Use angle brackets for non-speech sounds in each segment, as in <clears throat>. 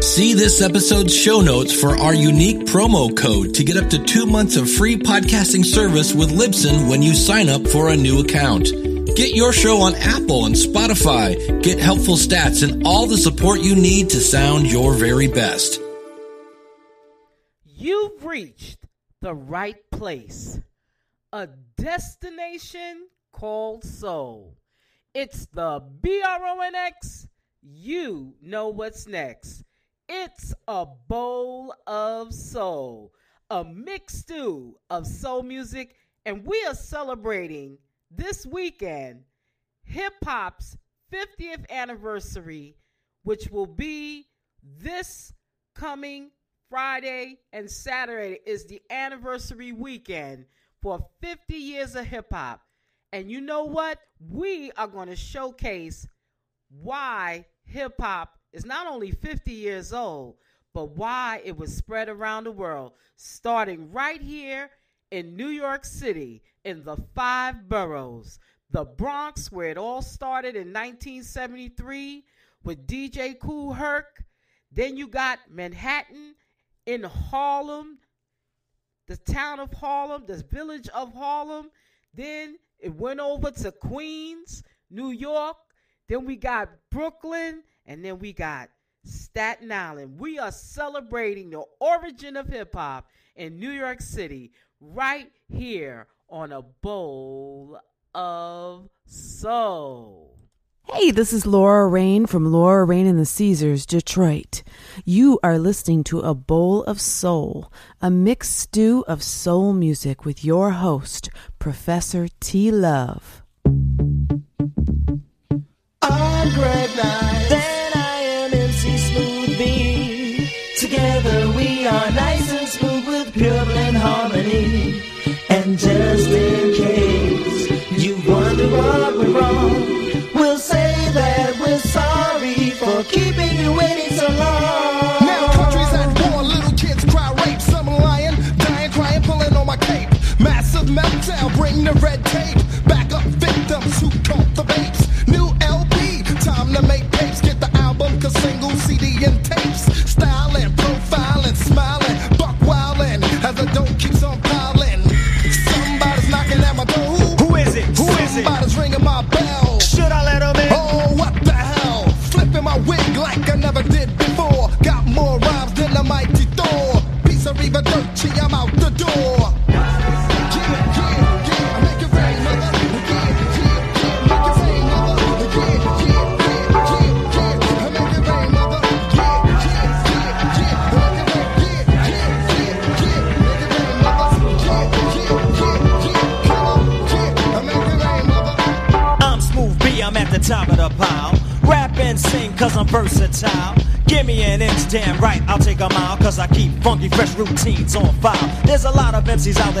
See this episode's show notes for our unique promo code to get up to two months of free podcasting service with Libsyn when you sign up for a new account. Get your show on Apple and Spotify, get helpful stats, and all the support you need to sound your very best. You've reached the right place. A destination called soul. It's the B R O N X. You know what's next. It's a bowl of soul, a mixed stew of soul music, and we are celebrating this weekend hip hop's 50th anniversary, which will be this coming Friday and Saturday is the anniversary weekend for 50 years of hip hop. And you know what? We are going to showcase why hip hop is not only 50 years old, but why it was spread around the world, starting right here in New York City in the five boroughs. The Bronx, where it all started in 1973 with DJ Kool Herc. Then you got Manhattan in Harlem, the town of Harlem, the village of Harlem. Then it went over to Queens, New York. Then we got Brooklyn, and then we got Staten Island. We are celebrating the origin of hip hop in New York City right here on a bowl of soul. Hey, this is Laura Rain from Laura Rain and the Caesars, Detroit. You are listening to A Bowl of Soul, a mixed stew of soul music with your host, Professor T. Love. I'm Greg Nice. Just in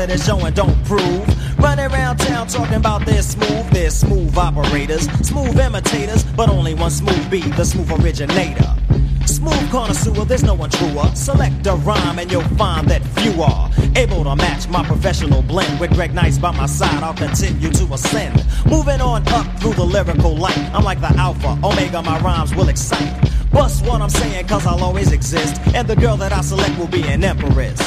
There that show and don't prove. Running around town talking about their smooth, their smooth operators, smooth imitators, but only one smooth B, the smooth originator. Smooth connoisseur, there's no one truer. Select a rhyme and you'll find that few are able to match my professional blend. With Greg Nice by my side, I'll continue to ascend. Moving on up through the lyrical light. I'm like the alpha, omega, my rhymes will excite. Bust what I'm saying, cause I'll always exist. And the girl that I select will be an empress.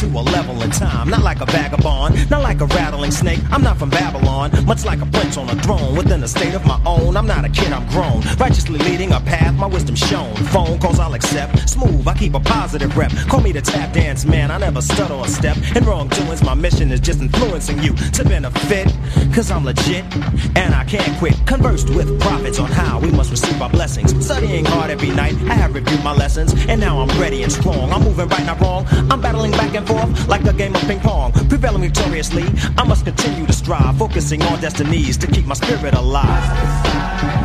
To a level in time. Not like a vagabond, not like a rattling snake. I'm not from Babylon, much like a prince on a throne within a state of my own. I'm not a kid, I'm grown. Righteously leading a path, my wisdom shown. Phone calls I'll accept. Smooth, I keep a positive rep. Call me the tap dance man, I never stutter or step. In wrongdoings, my mission is just influencing you to benefit. Cause I'm legit and I can't quit. Conversed with prophets on how we must receive our blessings. Studying hard every night, I have reviewed my lessons, and now I'm ready and strong. I'm moving right, not wrong. I'm battling back and forth like a game of ping pong. Prevailing victoriously, I must continue to strive, focusing on destinies to keep my spirit alive.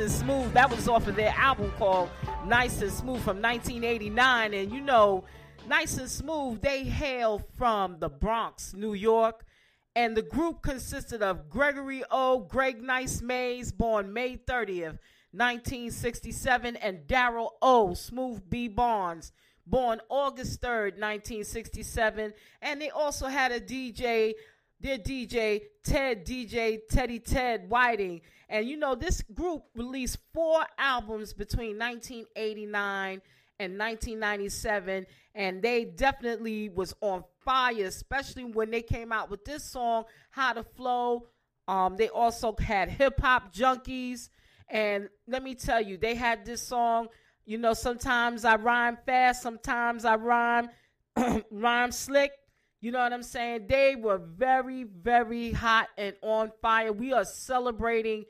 And Smooth. That was off of their album called Nice and Smooth from 1989. And you know, Nice and Smooth, they hail from the Bronx, New York. And the group consisted of Gregory O. Greg Nice Mays, born May 30th, 1967, and Daryl O. Smooth B. Barnes, born August 3rd, 1967. And they also had a DJ, their DJ, Ted DJ, Teddy Ted Whiting. And you know, this group released four albums between 1989 and 1997 and they definitely was on fire especially when they came out with this song how to flow. Um, they also had hip hop junkies and let me tell you they had this song you know sometimes i rhyme fast sometimes i rhyme <clears throat> rhyme slick. You know what i'm saying? They were very very hot and on fire. We are celebrating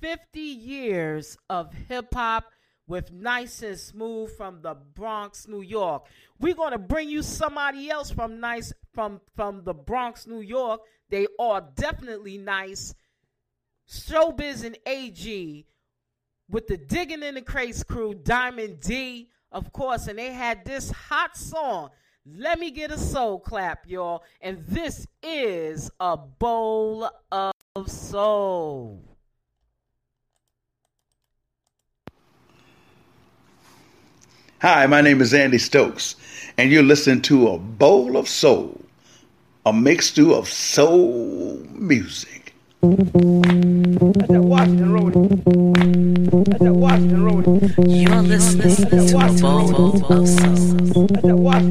50 years of hip hop with Nice and Smooth from the Bronx, New York. We're going to bring you somebody else from Nice from from the Bronx, New York. They are definitely nice. Showbiz and AG with the Digging in the Crates crew, Diamond D, of course, and they had this hot song. Let me get a soul clap, y'all. And this is a bowl of soul. Hi, my name is Andy Stokes, and you're listening to A Bowl of Soul, a mixture of soul music. You're listening to a bowl of soul.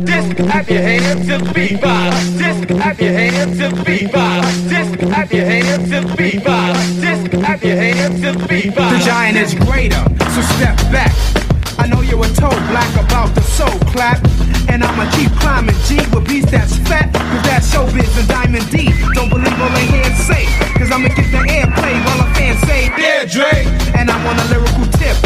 Just clap your hands to the beat vibe. Just clap your hands to the beat vibe. Just clap your hands to the beat vibe. Just clap your hands to the beat vibe. The giant is greater, so step back. You were told black about the soul clap. And I'ma keep climbing G with beats that's fat. Cause that's showbiz and diamond D. Don't believe all they hear say. Cause I'ma get the airplay while a fan say, Yeah, Dre. And I'm on a lyrical tip.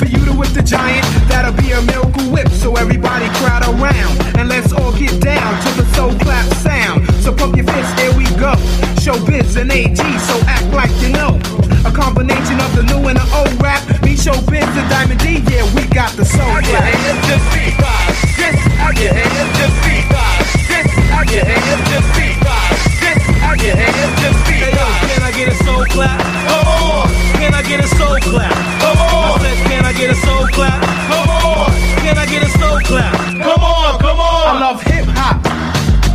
For you to whip the giant, that'll be a miracle whip. So everybody crowd around. And let's all get down to the soul clap sound. So pump your fists, here we go. Showbiz and AG, so act like you know. A combination of the new and the old rap. Me, Showbiz and Diamond D, yeah, we got the soul Clap your hands to the beat vibe. Just your hands to the beat vibe. Just your hands to the beat vibe. Just your hands to beat Hey, yo, can I get a soul clap? Come on, Can I get a soul clap? come on, I said, can I get a soul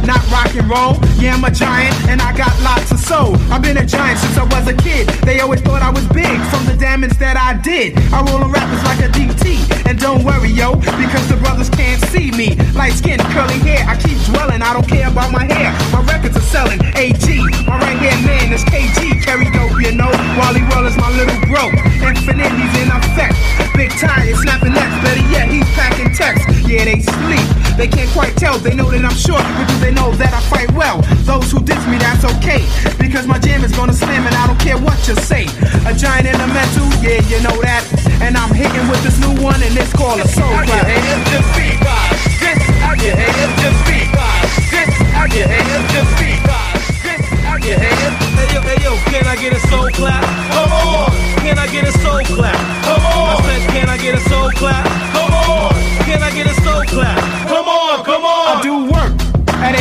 Not rock and roll, yeah, I'm a giant and I got lots of soul. I've been a giant since I was a kid. They always thought I was big from the damage that I did. I roll on rappers like a DT. And don't worry, yo, because the brothers can't see me. Light skin, curly hair, I keep dwelling, I don't care about my hair. My records are selling. AG, my right hand man is KG. Carry dope, you know. Wally Roll is my little bro. Infinite, he's in effect. Big tire, snapping necks, better yet, he's packing text. Yeah, they sleep. They can't quite tell, they know that I'm short, do they know that I fight well? Those who diss me, that's okay. Because my jam is gonna slam and I don't care what you say. A giant in the mental, yeah, you know that. And I'm hitting with this new one, and it's called a soul Clap clap. hands to the beat vibe. Just clap hands to the beat vibe. Just clap hands to the beat vibe. Just hands. Hey yo, hey yo, can I get a soul clap? Come on. Can I get a soul clap? Come on. I said, can I get a soul clap? Come on. Can I get a soul clap? Come on, come on. I do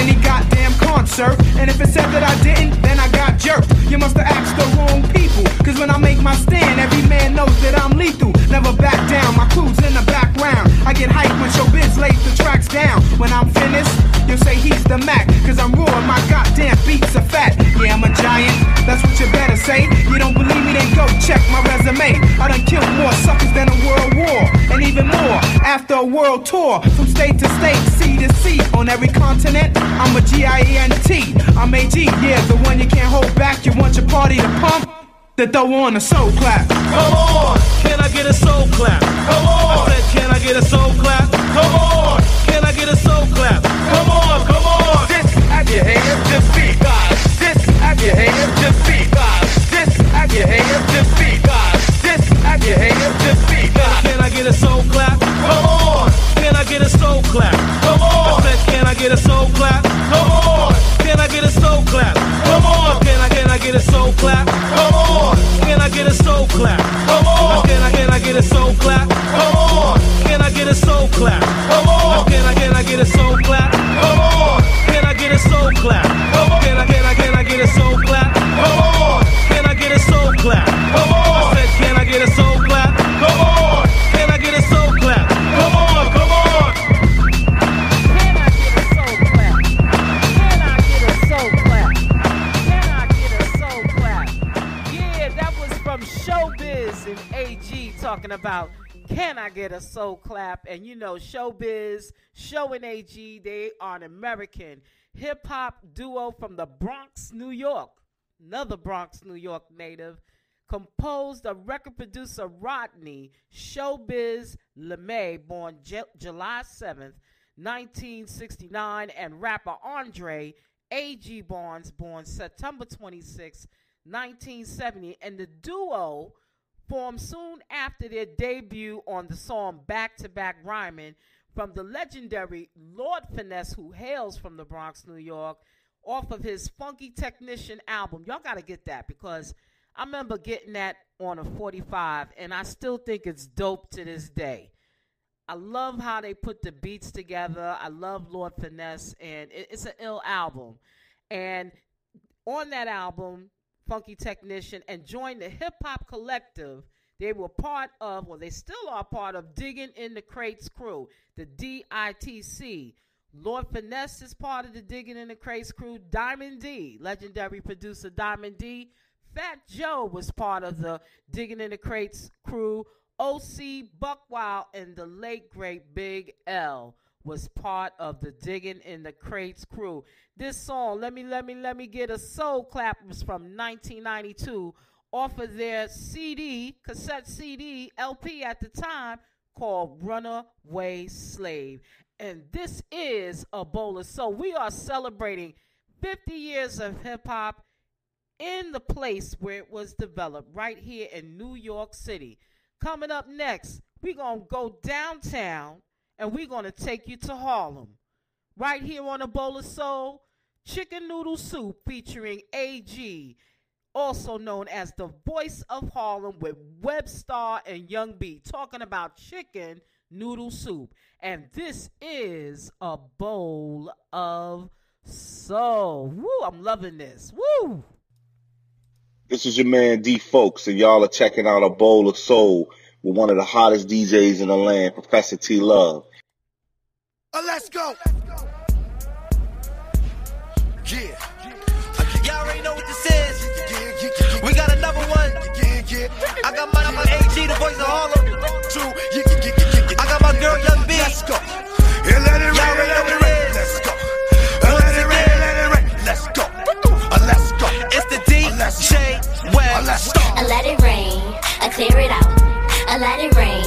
any goddamn concert. And if it said that I didn't, then I got jerked. You must have asked the wrong people. Cause when I make my stand, every man knows that I'm lethal. Never back down, my crew's in the background. I get hyped when showbiz lays the tracks down. When I'm finished, you'll say he's the Mac. Cause I'm raw, my goddamn beats are fat. Yeah, I'm a giant, that's what you better say. You don't believe me, then go check my resume. I done killed more suckers than a world war. And even more after a world tour. From state to state, sea to sea. On every continent, I'm a G-I-E-N-T. I'm AG, yeah, the one you can't hold back. You want your party to pump? Then throw on a soul clap. Come on. Can I get a soul clap? Come on. I said, can I get a soul clap? Come on. Can I get a soul clap? Come on, come on. Just have your hands, just beat God. Just have your hands, just beat God. Just have your hands, just beat God. Just have your hands, just beat God. Can I get a soul clap? Come on. Can I get a soul clap? Come on. I said, can I get a soul clap? Come on. Can I get a soul clap? Get a soul clap? Come on. Can I get a soul clap? Come on. Can I can I get a soul clap? Come on. Can I get a soul clap? Come on. Can I can I get a soul clap? Soul clap? And you know, Showbiz, Show and AG, they are an American hip hop duo from the Bronx, New York. Another Bronx, New York native composed of record producer Rodney Showbiz LeMay, born J- July 7th, 1969, and rapper Andre A.G. Barnes, born September 26, 1970. And the duo formed soon after their debut on the song Back to Back Rhyming from the legendary Lord Finesse, who hails from the Bronx, New York, off of his Funky Technician album. Y'all got to get that because I remember getting that on a 45, and I still think it's dope to this day. I love how they put the beats together. I love Lord Finesse, and it's an ill album. And on that album, Funky Technician, and joined the Hip Hop Collective. They were part of, well, they still are part of Digging in the Crates crew, the DITC. Lord Finesse is part of the Digging in the Crates crew. Diamond D, legendary producer Diamond D. Fat Joe was part of the Digging in the Crates crew. OC Buckwild and the late great Big L was part of the Digging in the Crates crew. This song, let me let me let me get a soul clap was from 1992 off of their CD, cassette CD, LP at the time called Runaway Slave. And this is a bowl of. We are celebrating 50 years of hip hop in the place where it was developed, right here in New York City. Coming up next, we're going to go downtown and we're going to take you to Harlem. Right here on a bowl of soul, chicken noodle soup featuring AG, also known as the voice of Harlem with Webstar and Young B, talking about chicken noodle soup. And this is a bowl of soul. Woo, I'm loving this. Woo! This is your man D Folks, and y'all are checking out a bowl of soul with one of the hottest DJs in the land, Professor T Love. Uh, let's go. Yeah. Y'all already know what this is. We got another one. I got my number AG, the voice of Harlem. I got my girl Young B. Let's go. Yeah, let it Y'all rain, already let know it what rain. it is. Let's go. Uh, Let it rain, let it rain. Let's go. Uh, Let's go. It's the DJ Uh, Web. Let's go. Let it rain, I clear it out. I let it rain,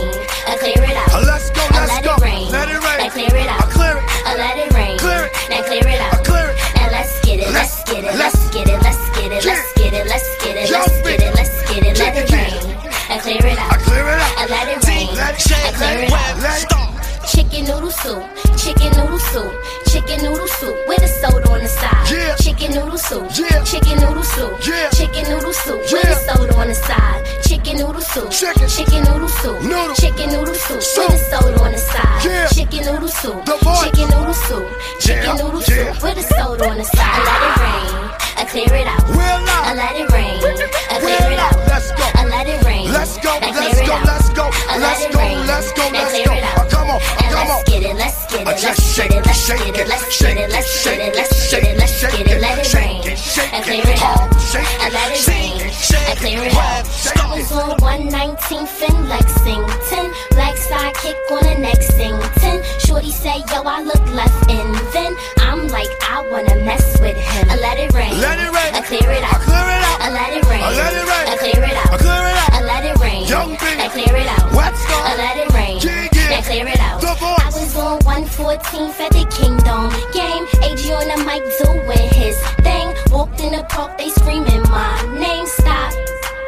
I clear it out. Uh, Let's go, I let's let go. it rain, Let it rain. I clear it out. I clear it. I let it rain, Clear it. now clear it I out. clear it. Now let's get it, let's get it, let's get it, let's get it, let's get it, let's get it, let's get it, let's get it, let it rain. I clear it I out. clear it out. I let it rain, Let it I clear it out. Let it Chicken noodle soup, chicken noodle soup, chicken noodle soup with a soda on the side. Yeah. Chicken Chicken noodle soup. Yeah. Chicken noodle soup. Yeah. Chicken noodle soup. With a soda on the side. Chicken noodle soup. Chicken. Chicken shake it, let's shake it, it, let's shake it, it, let's get it, let's it, get it, let it rain. I clear it out. shake I let it rain. I clear it, shake I was on 119th in Lexington. Black sidekick on the next Sington. Shorty say, yo, I look left in. Then I'm like, I wanna mess with him. I let it rain. Let it rain. I clear it out. I clear it out. I let it rain. I let it rain. I clear it out. I clear it out. I let it rain. Young. I clear it out. 14th at the Kingdom game. AG on the mic doing his thing. Walked in the park, they screaming my name. Stop.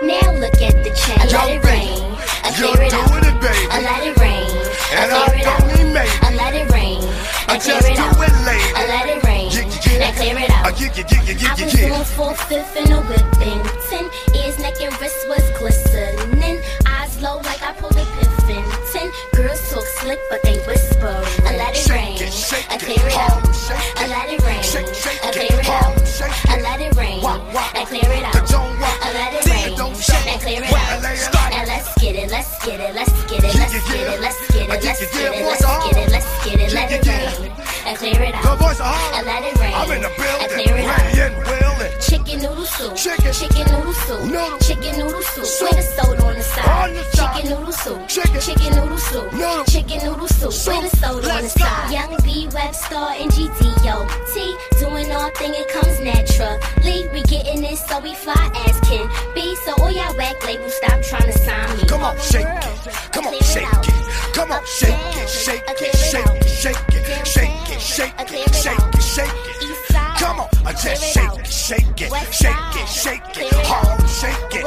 Now look at the chain. I let it rain. I clear it out. It, baby. I let it rain. And I clear it out. I let it rain. I just do it late. I let it rain. I clear it out. I've been doing fifth and a whipping. Let's get it, let's get it, let's get it, let it rain. I clear it out. The voice of. I let it rain. I'm in the I building, clear it out. willing. Chicken noodle soup. Chicken. Chicken noodle soup. Noodle. Chicken noodle soup. Soup. With a soda on the side. On the side. Chicken noodle soup. Chicken. Chicken noodle soup. Noodle. Chicken noodle soup. Soup. With a soda on the Let's go. side. Young B, web star, and GDOT. Doing all thing, it comes naturally. We getting it, so we fly as can be. So all y'all whack labels, stop trying to sign me. Come on, shake it. Come on, shake it. Come on, shake it, shake it, shake it, shake it, shake it, shake it, shake it, shake it. Come on, I just shake it, shake it, shake it, shake it, hard, shake it.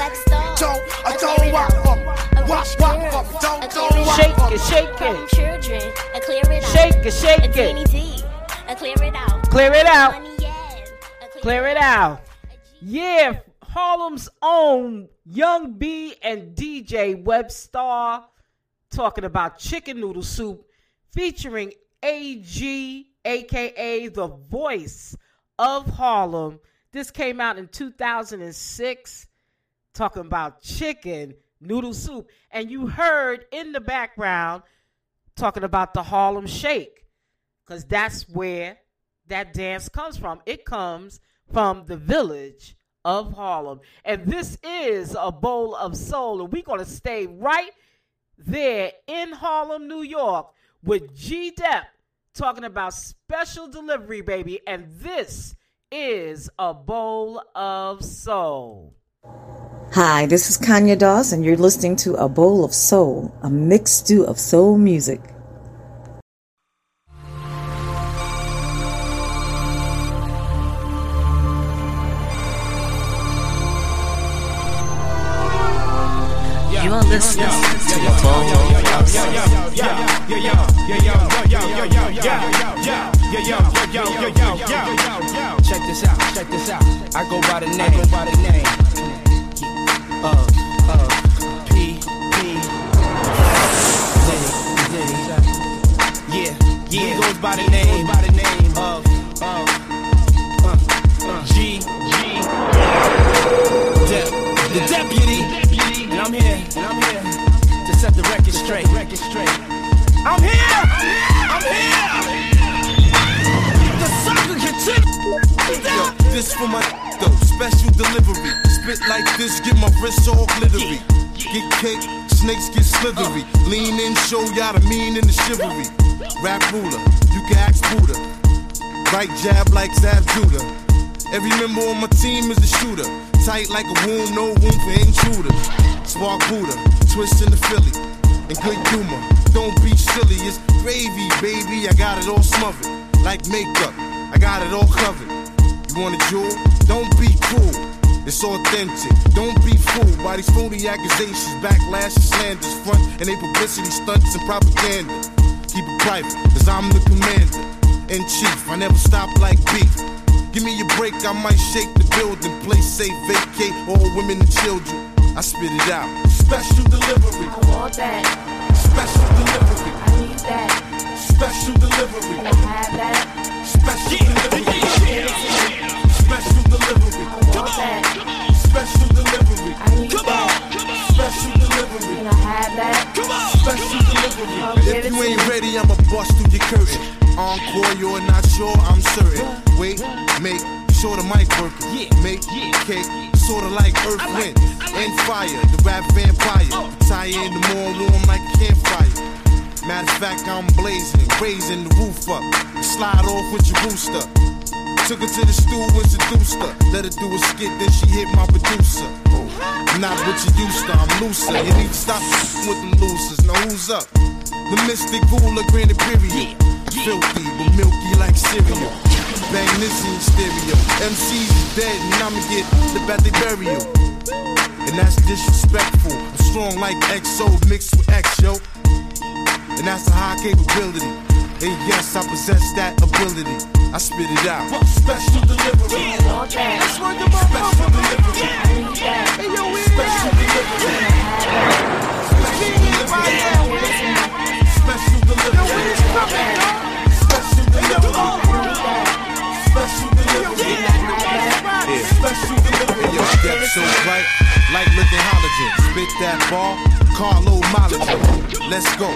Don't, I don't walk up, walk, walk up, don't, don't walk Shake it, shake it. children, I clear it out. Shake it, shake it. Danny clear it out. Clear it out. Money, yeah. I Clear it out. Yeah, Harlem's own Young B and DJ Webstar talking about chicken noodle soup featuring AG, aka the voice of Harlem. This came out in 2006, talking about chicken noodle soup. And you heard in the background talking about the Harlem Shake, because that's where that dance comes from. It comes from the village of Harlem. And this is a bowl of soul. And we're going to stay right there in Harlem, New York with G Dep talking about special delivery, baby. And this is a bowl of soul. Hi, this is Kanya Doss, and you're listening to A Bowl of Soul, a mixed stew of soul music. You're listening to A Bowl of Soul. Check this out, check this out. I go by the name, I go by the name. Uh, uh, P, P. Yeah, yeah. Goes by the name, by the name of, of, uh, G, G. The deputy. And I'm here, I'm here to set the record straight. Record straight. I'm here, I'm here. The saga continues. This for my though, special delivery. Spit like this, get my wrists all glittery. Get cake, snakes get slithery. Lean in, show y'all the mean and the chivalry. Rap ruler, you can ask Buddha. Right jab like Zab Judah. Every member on my team is a shooter. Tight like a womb, no room for intruders. Spark Buddha, twist in the Philly. And good humor, don't be silly, it's gravy, baby. I got it all smothered. Like makeup, I got it all covered. You want a jewel? Don't be cruel. It's authentic. Don't be fooled by these phony accusations, backlash, and slanders, front and they publicity stunts and propaganda. Keep it private, cause I'm the commander in chief. I never stop like beef. Give me a break, I might shake the building. Play safe, vacate all women and children. I spit it out. Special delivery. I want that. Special delivery. I need that. Special delivery. I have that? Special delivery. Special delivery. I want that. Special delivery. I need that. on. Special delivery. Can I have that? Come on. Special delivery. If you ain't ready, I'ma bust through your curtain. Encore, you're not sure, I'm certain. Wait, make sure the mic working. Make cake, sorta like earth, wind, and fire. The rap vampire. Tie in the more warm like campfire. Matter of fact, I'm blazing, raising the roof up. Slide off with your booster. Took her to the stool and seduced her. Let her do a skit, then she hit my producer. Not what you used to, I'm looser. You need to stop with them losers. Now who's up? The mystic ruler, granted period. Filthy, but milky like cereal. Bang this in stereo. MC's is dead, and I'ma get the bad they bury you. And that's disrespectful. I'm strong like XO mixed with X, yo. And that's a high capability. And yes, I possess that ability. I spit it out. Special delivery. That's what the Special delivery. Special delivery. Special ball, Carlo Mileage. Let's go.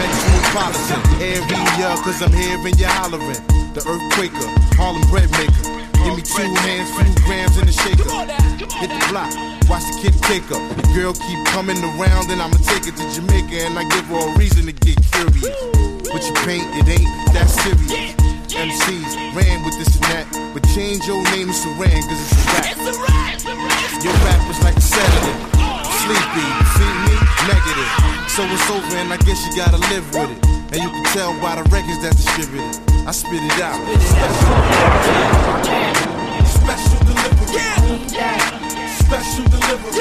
Metropolitan area, cause I'm hearing you hollering. The earthquaker, Harlem bread maker. Give me two hands, few grams in the shaker. Hit the block, watch the kid take up. The girl keep coming around, and I'ma take it to Jamaica, and I give her a reason to get curious. But you paint, it ain't that serious. MCs ran with this and that, but change your name to Saran, cause it's a rap. Your rap was like a sedative. Sleepy, see me? Negative. So it's over, and I guess you gotta live with it. And you can tell by the records that distributed. I spit it out. Special delivery. Special delivery.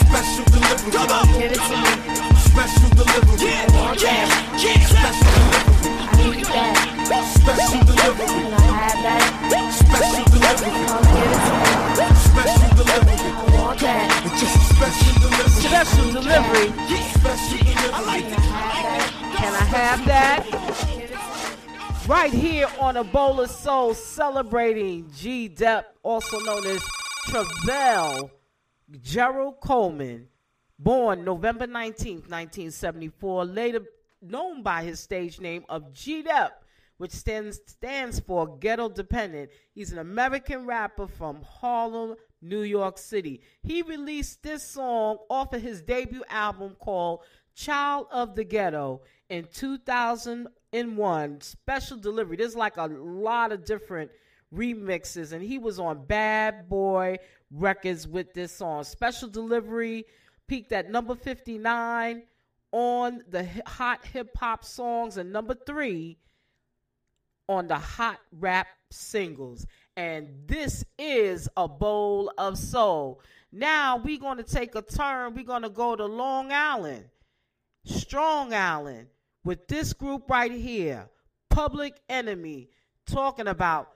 Special delivery. Give it to me. Special delivery. Yeah. Special delivery. Special delivery. Special delivery. Special delivery. It's just a special delivery. Special delivery. Special delivery. Can I have that? Right here on a bowl of soul, celebrating G. Dep, also known as Trevell Gerald Coleman, born November 19th, 1974, later known by his stage name of G. Dep, which stands stands for Ghetto Dependent. He's an American rapper from Harlem, New York City. He released this song off of his debut album called Child of the Ghetto in 2001. Special delivery. There's like a lot of different remixes, and he was on Bad Boy Records with this song. Special delivery peaked at number 59 on the hot hip hop songs, and number three on the hot rap singles. And this is a bowl of soul. Now we're going to take a turn. We're going to go to Long Island, Strong Island, with this group right here, Public Enemy, talking about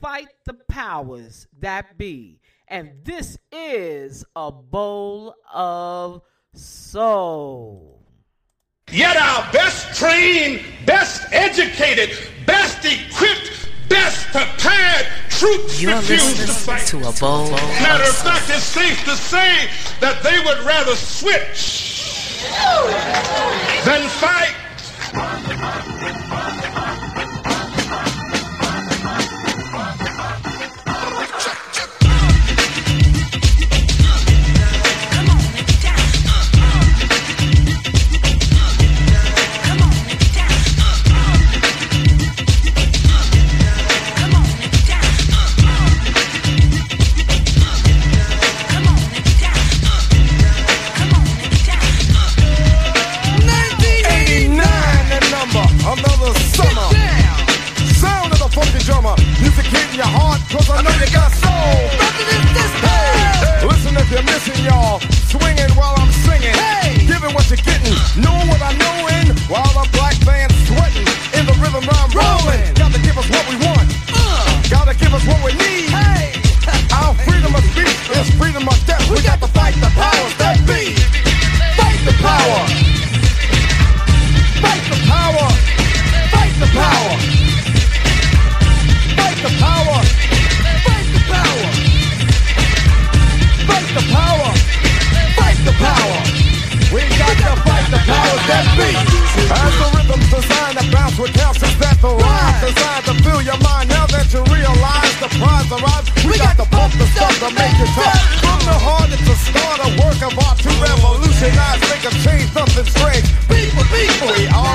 fight the powers that be. And this is a bowl of soul. Yet our best trained, best educated, best equipped, best prepared troops You're refuse to listening fight. to a bowl Matter of of fact, it's safe to say that they would rather switch than fight.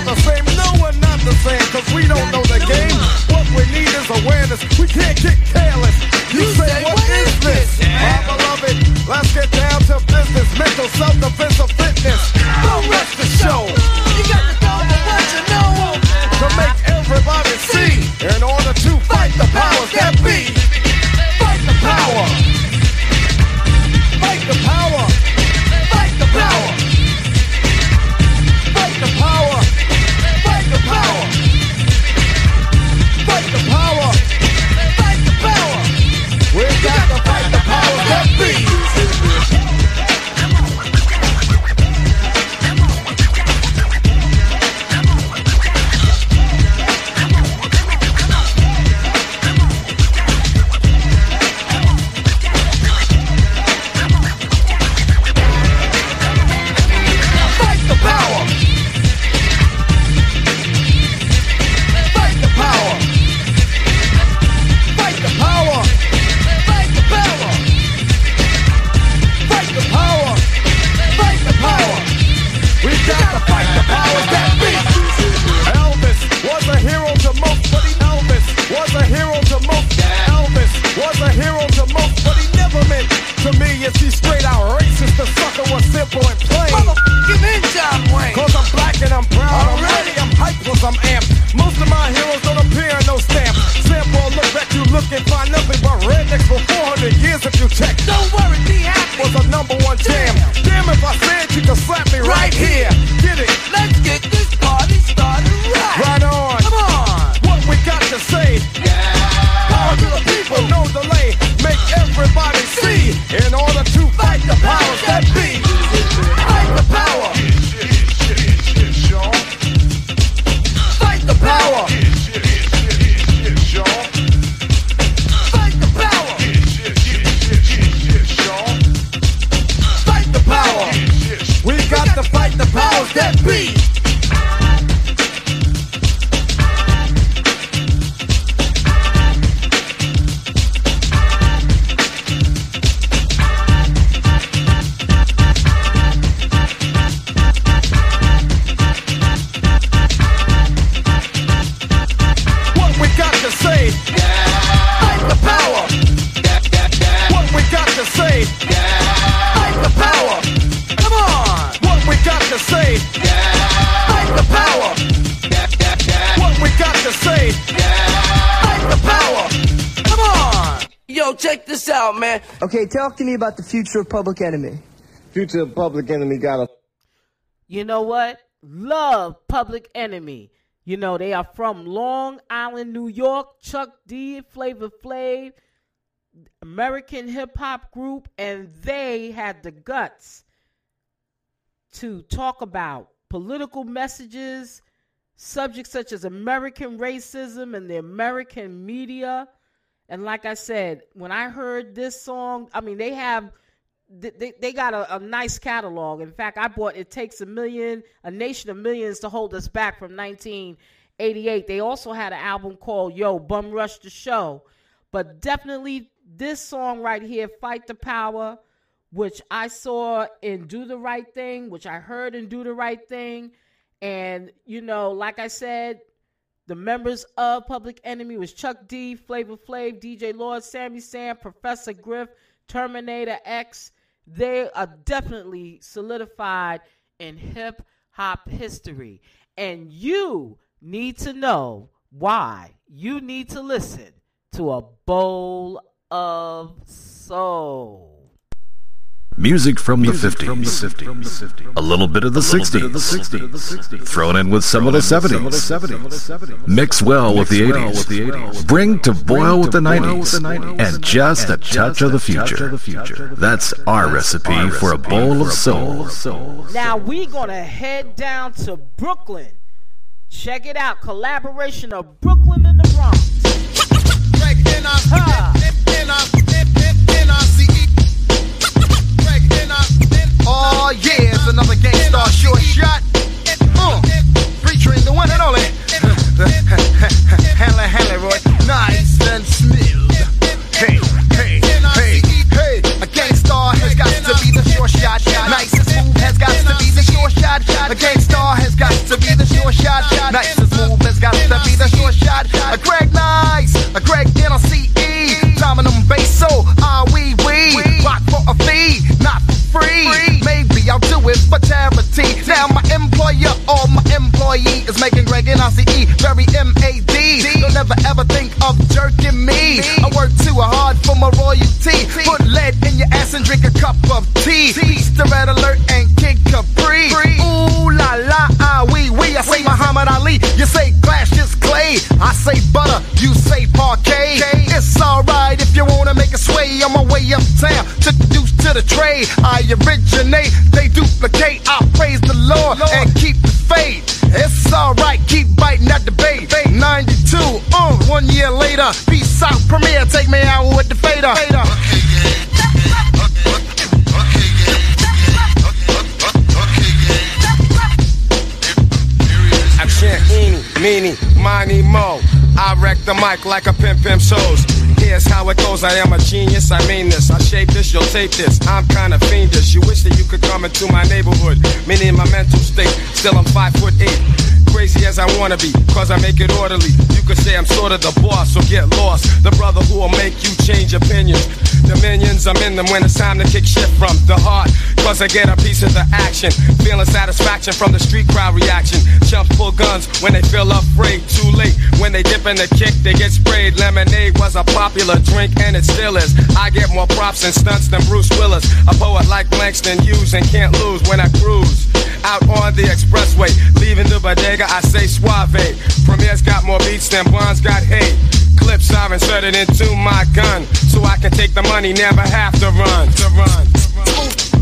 the frame Talk to me about the future of Public Enemy. Future of Public Enemy got a. You know what? Love Public Enemy. You know, they are from Long Island, New York. Chuck D, Flavor Flav, American hip hop group, and they had the guts to talk about political messages, subjects such as American racism and the American media, and like I said, when I heard this song, I mean, they have they, they got a, a, nice catalog. In fact, I bought It Takes a Million, A Nation of Millions to Hold Us Back from 1988. They also had an album called Yo, Bum Rush the Show. But definitely this song right here, Fight the Power, which I saw in Do the Right Thing, which I heard in Do the Right Thing. And, you know, like I said, the members of Public Enemy was Chuck D, Flavor Flav, DJ Lord, Sammy Sam, Professor Griff, Terminator X. They are definitely solidified in hip hop history. And you need to know why you need to listen to a bowl of soul. Music from the 50s. A little bit of the 60s. Thrown in with some of the 70s. Mix well with the 80s. Bring to boil with the 90s. And just a touch of the future. That's our recipe for a bowl of soul. Now we're gonna head down to Brooklyn. Check it out, collaboration of Brooklyn and the Bronx. Oh yeah, it's another Gang Starr short shot. Uh, featuring the one and only <laughs> Hanley Hanley Roy. Nice and smooth. Hey, hey, hey, hey. A Gang Starr has got to be the short shot. Nice and smooth has got to be the short shot. A Gang Starr has got to be the short shot. Nice and smooth has got to be the short shot. A Greg Nice, a Greg NLCE, Dominum Basso, ah wee wee. Rock for a fee, not for free. Maybe I'll do it for charity. Now my employer or my employee is making Greg NLCE very M-A-D. Don't never ever think of jerking me. I work too hard for my royalty. Put lead in your ass and drink a cup of tea. Beats the red alert and Kid Capri. Ooh la la, ah wee wee. I say Muhammad Ali, you say Cassius Clay. I say butter, you say Parkay. It's alright if you wanna make a sway on my way uptown to the deuce to the trade. I originate, they duplicate. I praise the Lord and keep the faith. It's alright, keep biting at the bait. 92, uh, one year later. Peace out, Premier, take me out with the fader. I chant eeny, meeny, miny, mo. I wreck the mic like a pimp pimp shows. Here's how it goes. I am a genius. I mean this. I shape this. You'll tape this. I'm kinda fiendish. You wish that you could come into my neighborhood. Meaning my mental state. Still I'm five foot eight. Crazy as I wanna be, cause I make it orderly. You could say I'm sort of the boss, so get lost. The brother who will make you change opinions. The minions, I'm in them when it's time to kick shit from the heart. Cause I get a piece of the action. Feeling satisfaction from the street crowd reaction. Chumps pull guns when they feel afraid. Too late when they dip in the kick, they get sprayed. Lemonade was a popular drink and it still is. I get more props and stunts than Bruce Willis. A poet like Langston Hughes and can't lose when I cruise. Out on the expressway, leaving the bodega, I say suave. Premier's got more beats than Bonds got hate. Clips I've inserted into my gun, so I can take the money, never have to run. To run. I left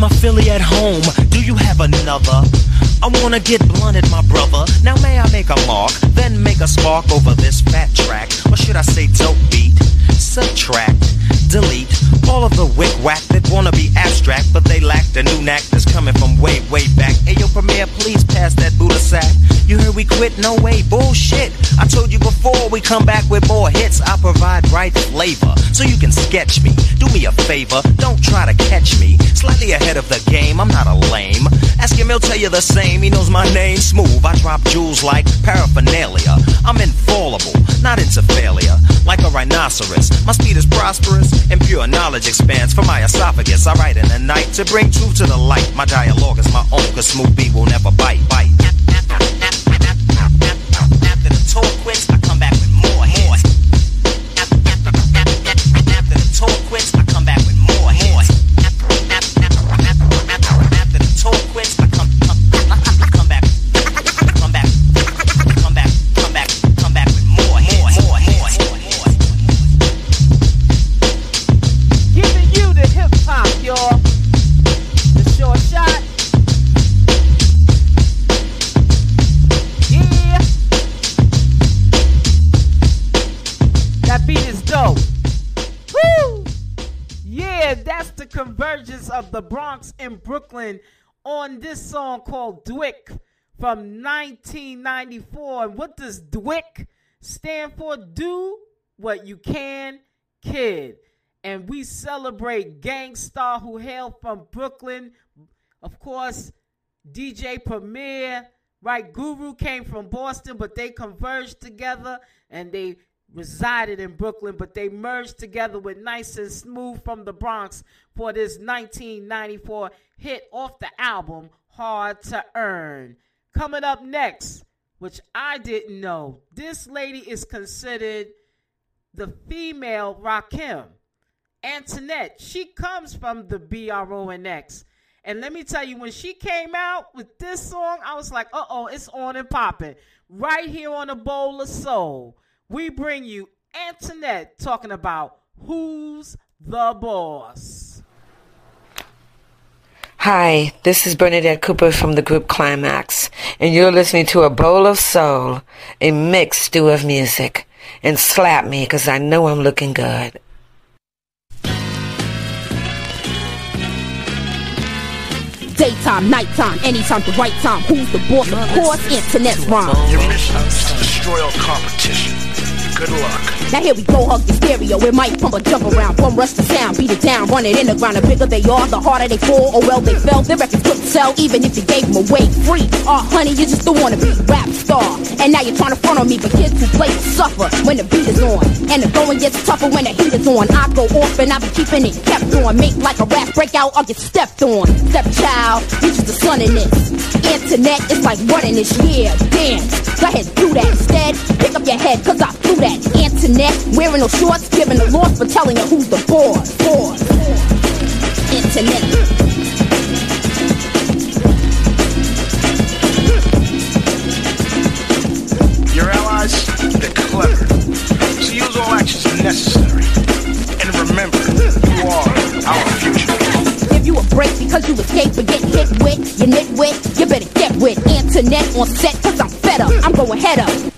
my Philly at home. Do you have another? I wanna get blunted, my brother. Now may I make a mark, then make a spark over this fat track, or should I say dope beat? Subtract, delete all of the wick whack that wanna be abstract, but they lack the new knack that's coming from way, way back. Hey yo, Premier, please pass that Buddha sack. You heard we quit? No way, bullshit. I told you before we come back with more hits. I provide right flavor, so you can sketch me. Do me a favor, don't try to catch me. Slightly ahead of the game, I'm not a lame. Ask him, he'll tell you the same. He knows my name, smooth. I drop jewels like paraphernalia. I'm infallible, not into failure. Like a rhinoceros, my speed is prosperous, and pure knowledge expands from my esophagus. I write in the night to bring truth to the light. My dialogue is my own, cause smooth beat will never bite. Bite. Convergence of the Bronx and Brooklyn on this song called DWYCK from 1994. And what does DWYCK stand for? Do what you can, kid. And we celebrate Gang Starr who hail from Brooklyn. Of course, DJ Premier, right? Guru came from Boston, but they converged together and they resided in Brooklyn, but they merged together with Nice and Smooth from the Bronx for this 1994 hit off the album Hard to Earn. Coming up next, which I didn't know. This lady is considered the female Rakim. Antoinette, she comes from the B-R-O-N-X. And let me tell you, when she came out with this song, I was like, uh oh, it's on and popping. Right here on a bowl of soul, we bring you Antoinette talking about who's the boss. Hi, this is Bernadette Cooper from the group Klymaxx, and you're listening to A Bowl of Soul, a mixed stew of music. And slap me, because I know I'm looking good. Daytime, nighttime, anytime, the right time. Who's the boss? Of course, Antoinette's rhyme. Your mission is to destroy all competition. Luck. Now here we go, hug the stereo. It might pump a jump around, bum rush the sound, beat it down, run it in the ground. The bigger they are, the harder they fall. Oh well, they fell. Their records couldn't sell, even if you gave them away free. Oh, honey, you just wanna be rap star. And now you're trying to front on me, but kids who play suffer when the beat is on. And the going gets tougher when the heat is on. I go off and I be keeping it kept on. Make like a rap breakout, I'll get stepped on. Stepchild, you just the son in this. Antoinette is like running this year. Dance, go ahead, do that instead. Pick up your head, cause I threw that. Antoinette, wearing no shorts, giving the loss for telling you who's the boss. Boss. Antoinette. Your allies, they're clever. So use all actions necessary. And remember, you are our future. Give you a break because you escaped but get hit with. You nitwit, you better get with. Antoinette on set cause I'm fed up. I'm going head up.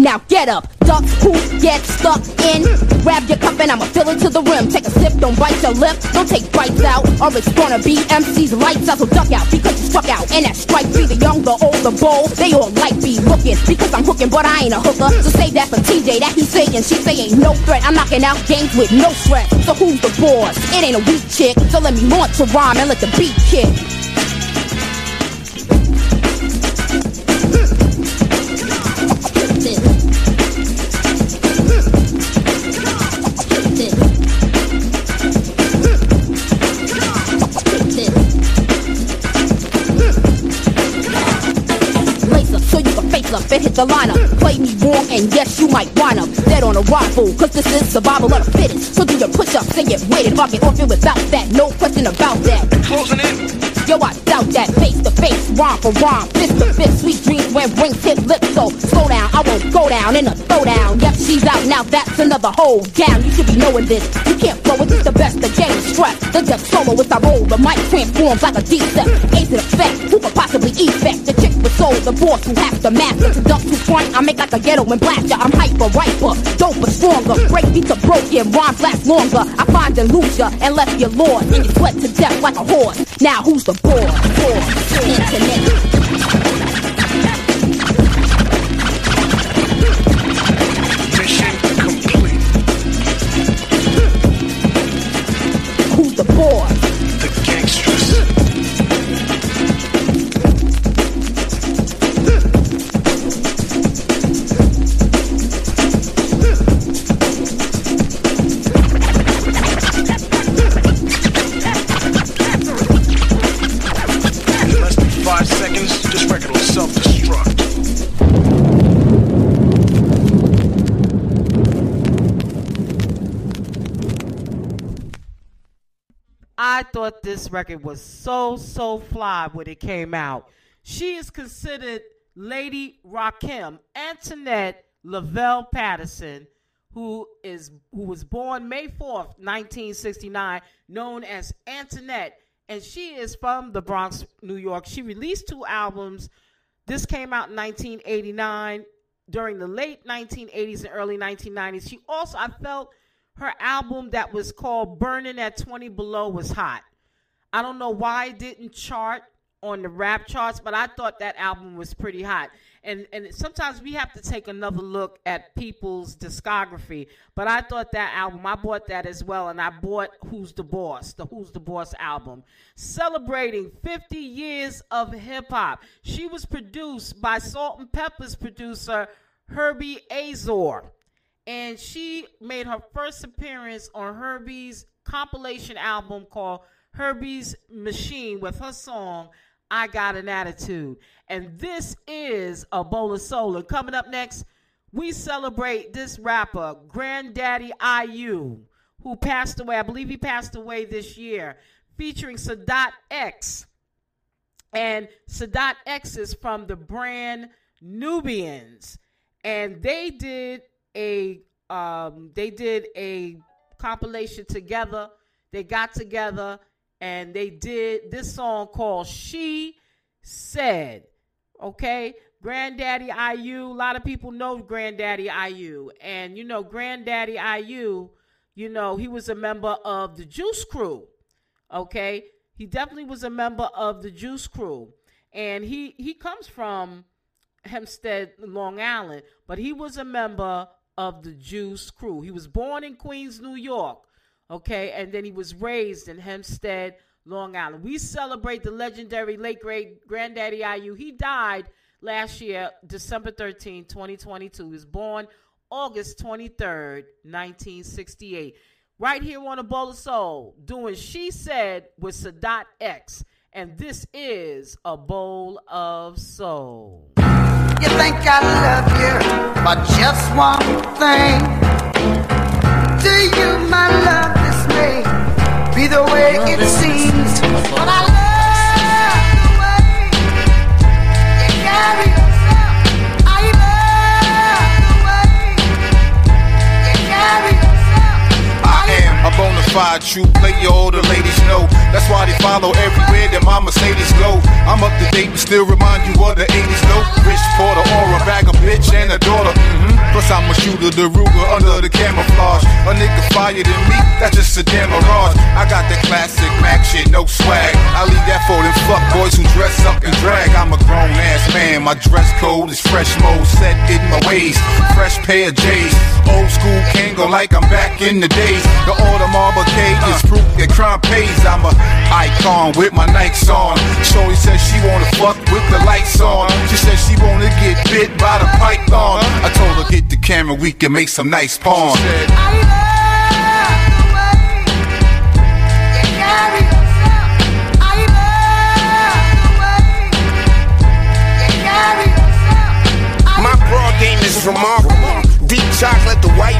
Now get up, duck, who get stuck in. Grab your cup and I'ma fill it to the rim. Take a sip, don't bite your lip, don't take bites out. Or it's gonna be MC's lights out, so duck out because you struck out. And that strike be the young, the old, the bold. They all like be looking because I'm hooking, but I ain't a hooker. So save that for TJ, that he saying. She say ain't no threat. I'm knocking out games with no stress. So who's the boss? It ain't a weak chick. So let me launch a rhyme and let the beat kick. The lineup. Play me wrong and yes, you might wind up dead on a rifle. Cause this is survival of the fittest. So do your push ups and get weighted. Or get off it without that. No question about that. Closing in. Yo, I doubt that face to face, rhyme for rhyme, fist to fist, sweet dreams when rings hit lips. So slow down, I won't go down in a throwdown. Yep, she's out now, that's another hold down. You should be knowing this. You can't flow with the best, the game stress. The deck solo with I roll, the mic transforms like a D-step. A to the effect, who could possibly effect the chick with soul, the boss who has to master. To duck to front, I make like a ghetto and blaster. I'm hyper, riper, doper, stronger. Break beats are broken, rhymes last longer. I find and lose ya and left you lord, And you sweat to death like a horse. Now who's the boss? Boss, Antoinette. Seconds, this record will self-destruct. I thought this record was so, so fly when it came out. She is considered Lady Rakim Antoinette Lavelle Patterson, who is who was born May 4th, 1969, known as Antoinette, and she is from the Bronx, New York. She released two albums. This came out in 1989. During the late 1980s and early 1990s, she also I felt her album that was called Burning at 20 Below was hot. I don't know why it didn't chart on the rap charts, but I thought that album was pretty hot. And and sometimes we have to take another look at people's discography. But I thought that album, I bought that as well, and I bought Who's the Boss, the Who's the Boss album, celebrating 50 years of hip hop. She was produced by Salt-N-Pepa's producer Hurby Azor and she made her first appearance on Hurby's compilation album called Hurby's Machine with her song I Got an Attitude. And this is a bowl of soul. And coming up next, we celebrate this rapper, Granddaddy IU, who passed away. I believe he passed away this year, featuring Sadat X. And Sadat X is from the brand Nubians. And they did a um, they did a compilation together. They got together and they did this song called She Said. Okay? Granddaddy IU, a lot of people know Granddaddy IU. And you know, Granddaddy IU, you know, he was a member of the Juice Crew. Okay? He definitely was a member of the Juice Crew. And he he comes from Hempstead, Long Island, but he was a member of the Juice Crew. He was born in Queens, New York, okay, and then he was raised in Hempstead, Long Island. We celebrate the legendary late great granddaddy IU. He died last year, December 13, 2022. He was born August 23rd, 1968. Right here on a bowl of soul, doing She Said with Sadat X. And this is a bowl of soul. You think I love you, but just one thing. Do you, my love, the way it seems, but I love the way you carry yourself. I love the way you carry yourself. I am a bona fide the ladies know. That's why they follow everywhere that my Mercedes go. I'm up to date, but still remind you of the 80s though. Rich Porter, aura, bag of bitch and a daughter. hmm Plus I'm a shooter, the Ruger under the camouflage. A nigga fire than me, that's just a damn mirage. I got that classic Mac shit, no swag. I leave that for them fuck boys who dress up and drag. I'm a grown ass man, my dress code is fresh mode, set in my ways. Fresh pair of J's, old school Kangol like I'm back in the days. The Audemars Piguet is proof that crime pays. I'm a icon with my Nikes on. Shorty says she wanna fuck with the lights on. She said she wanna get bit by the python. I told her get the camera, we can make some nice porn. She said, carry yourself. I love the way you carry yourself. My broad game is remarkable. Deep chocolate, the white milk,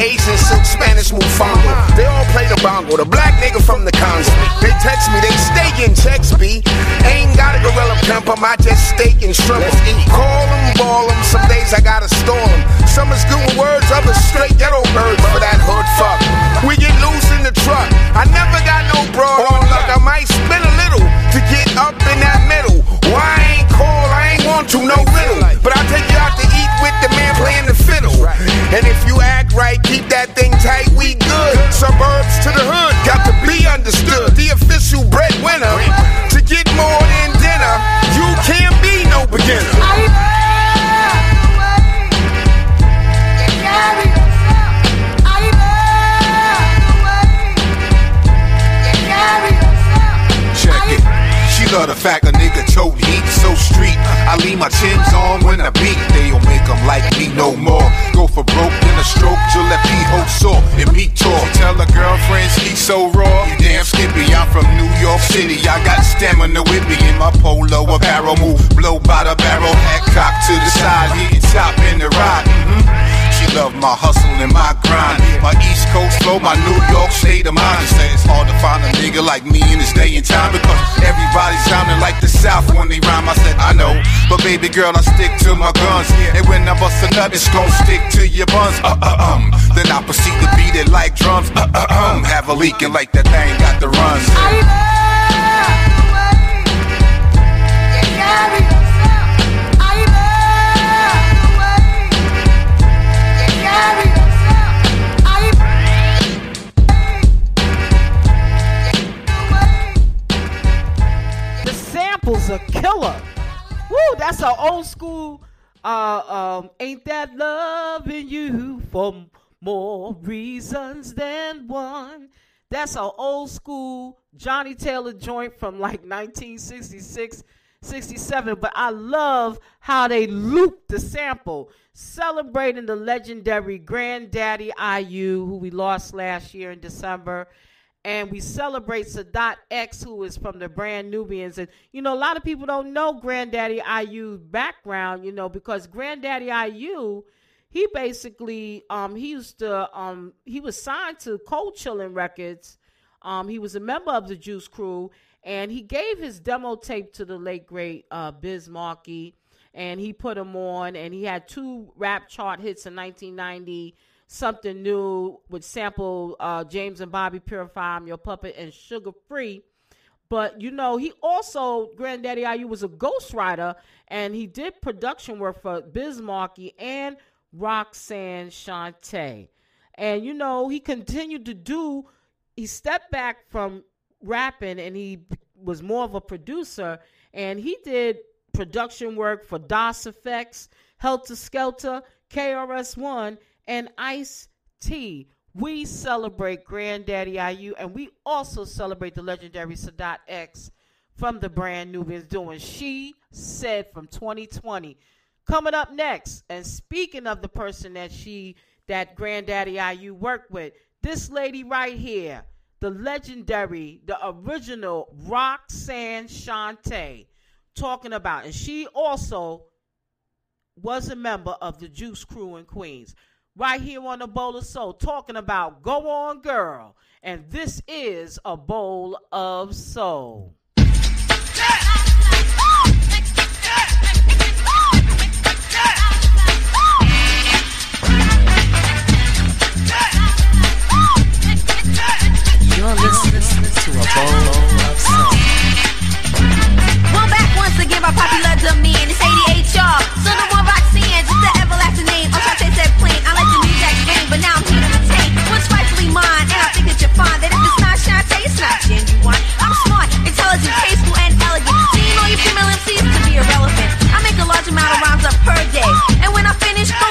Asian silk, Spanish mofongo. They all play the bongo. The black nigga from the Congo. They text me, they stay in checks, B. Ain't got a gorilla pimp 'em, I just steak and shrimp 'em. Call 'em, ball 'em. Some days I gotta store 'em. Some is good with words, others straight ghetto birds for that hood fuck. We get loose in the truck. I never got no broad on luck. I might spin a my hustle and my grind. My East Coast flow, my New York state of mind. They Say it's hard to find a nigga like me in this day and time because everybody sounding like the South when they rhyme. I said I know, but baby girl, I stick to my guns. And when I bust a nut, it's gon' stick to your buns. Uh uh um. Then I proceed to beat it like drums. Uh uh um. Have a leaking like that thing got the runs. That's an old school. Uh, um, ain't that loving you for more reasons than one? That's an old school Johnnie Taylor joint from like 1966, 67. But I love how they looped the sample, celebrating the legendary Granddaddy IU, who we lost last year in December. And we celebrate Sadat X, who is from the Brand Nubians. And, you know, a lot of people don't know Granddaddy IU's background, you know, because Granddaddy IU, he basically, um, he used to, um, he was signed to Cold Chillin' Records. Um, he was a member of the Juice Crew, and he gave his demo tape to the late, great uh, Biz Markie, and he put him on, and he had two rap chart hits in 1990 something new with sample uh, James and Bobby Purify, I'm Your Puppet, and Sugar Free. But you know, he also Granddaddy IU was a ghostwriter, and he did production work for Biz Markie and Roxanne Shante. And you know, he continued to do. He stepped back from rapping, and he was more of a producer. And he did production work for Das EFX, Heltah Skeltah, KRS One, and Ice T. We celebrate Granddaddy IU, and we also celebrate the legendary Sadat X from the Brand Nubians doing She Said from 2020. Coming up next, and speaking of the person that she, that Granddaddy IU worked with, this lady right here, the legendary, the original Roxanne Shante, talking about, and she also was a member of the Juice Crew in Queens right here on a bowl of soul talking about go on girl and this is a bowl of soul You're listening to a bowl of soul. One back once again by popular demand. It's 88 y'all. So the one just the everlasting name. I chase that plane. I like the New Jack game, but now I'm here to rightfully mine. And I think that if not not genuine. I'm smart, intelligent, tasteful, and elegant. Seeing all your female MCs to be irrelevant. I make a large amount of rhymes up per day. And when I finish, go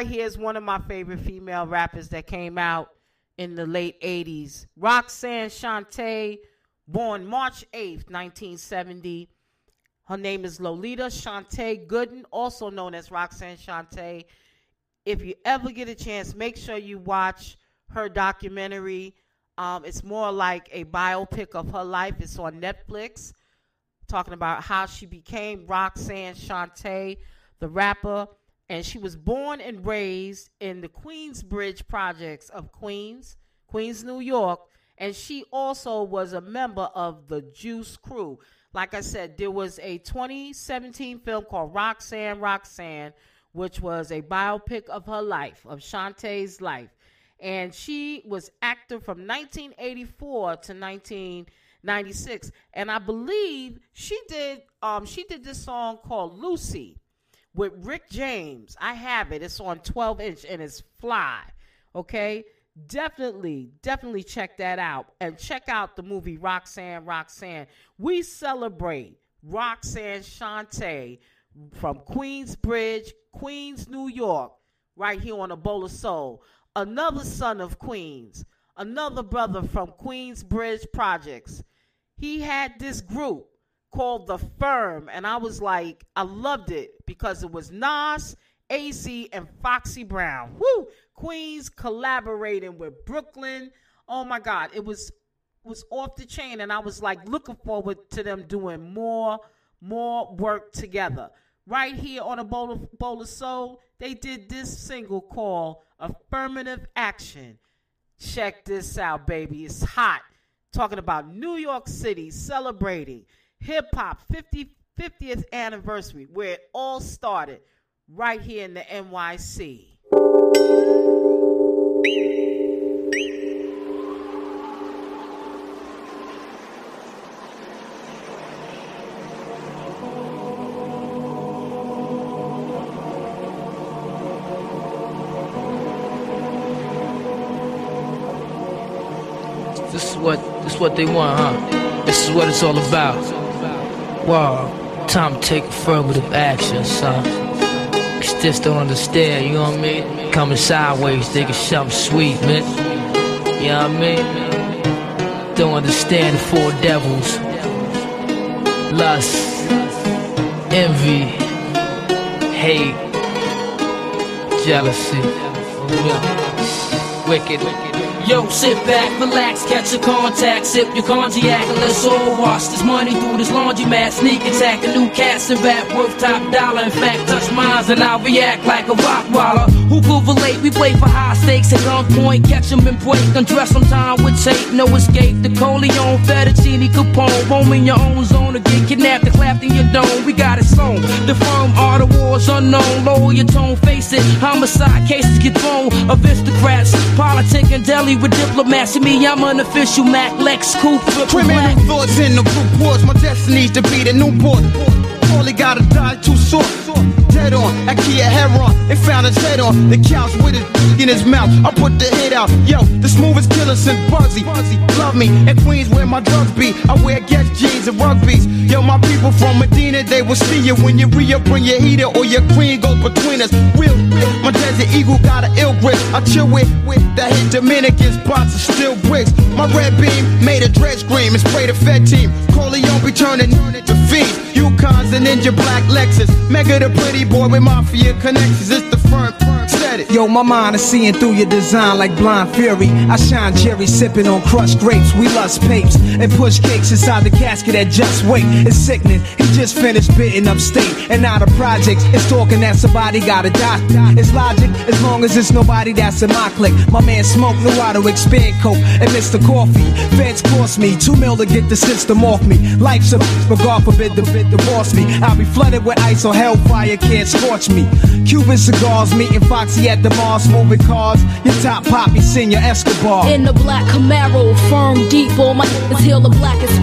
right here is one of my favorite female rappers that came out in the late 80s. Roxanne Shante, born March 8th, 1970. Her name is Lolita Shante Gooden, also known as Roxanne Shante. If you ever get a chance, make sure you watch her documentary. Um, it's more like a biopic of her life. It's on Netflix, talking about how she became Roxanne Shante, the rapper. And she was born and raised in the Queensbridge projects of Queens, Queens, New York. And she also was a member of the Juice Crew. Like I said, there was a 2017 film called Roxanne Roxanne, which was a biopic of her life, of Shante's life. And she was active from 1984 to 1996. And I believe she did um, she did this song called Lucy with Rick James. I have it. It's on 12 inch and it's fly. Okay? Definitely, definitely check that out. And check out the movie Roxanne Roxanne. We celebrate Roxanne Shante from Queensbridge, Queens, New York, right here on a bowl of soul. Another son of Queens, another brother from Queensbridge Projects. He had this group called The Firm, and I was like, I loved it because it was Nas, AZ, and Foxy Brown. Woo! Queens collaborating with Brooklyn. Oh my God, it was was off the chain, and I was like looking forward to them doing more more work together. Right here on a bowl of, bowl of soul, they did this single called Affirmative Action. Check this out, baby. It's hot. Talking about New York City celebrating hip hop 50, 50th anniversary, where it all started right here in the NYC. This is what this is what they want, huh? This is what it's all about. Wow, time to take affirmative action, son. Cause just don't understand, you know what I mean? Coming sideways, thinking something sweet, man. You know what I mean? Don't understand the four devils. Lust, envy, hate, jealousy. Yeah. Wicked. Yo, sit back, relax, catch a contact, sip your cognac, and let's all wash this money through this laundromat. Sneak attack, a new cast and rap worth top dollar. In fact, touch mines and I'll react like a Rottweiler. Who could relate? We play for high stakes at gunpoint, catch 'em and break. Undress some time with tape, no escape. The Corleone, Fettuccine, Capone, roam in your own zone or get kidnapped and clapped in your dome. We got it sewn. The firm are the wars unknown. Lower your tone, face it. Homicide cases get thrown. Aristocrats, politic and deli with diplomats. To me, I'm an official Mac Lex Coupe. Criminal thoughts in the Newports. My destiny's to be the new Newport. Only gotta die too short. Dead on, at Kia Heron. They found his head on the couch with his in his mouth. I put the hit out. Yo, the smoothest killer since Bugsy. Bugsy, love me. At Queens where my drugs be. I wear Guess jeans and rugbies. Yo, my people from Medina, they will see you when you re up, bring your heater or your queen goes between us. Real, my desert eagle got an ill grip. I chill with, with that hit Dominicans, spots and still bricks. My red beam made a dread scream and spray the Fed team. Corleone be turning to fiends. Yukons and Ninja Black Lexus. Mega the pretty boy with mafia connections. It's the front firm, said it. Yo, my mind is seeing through your design like blind fury. I shine Jerry sipping on crushed grapes. We lust papes and push cakes inside the casket at just wait. It's sickening. He just finished bitten upstate and out of projects. It's talking that somebody gotta die. It's logic as long as it's nobody that's in my clique. My man Smoke knew to expand coke and Mr. Coffee. Feds cost me two mil to get the system off me. Life's a but God forbid the bit divorce me. I'll be flooded with ice or hellfire can't scorch me. Cuban cigars, meeting Foxy at the Mars, moving cars. Your top poppy, Senor Escobar. In the black Camaro, firm deep, all my <laughs> niggas heal the blackest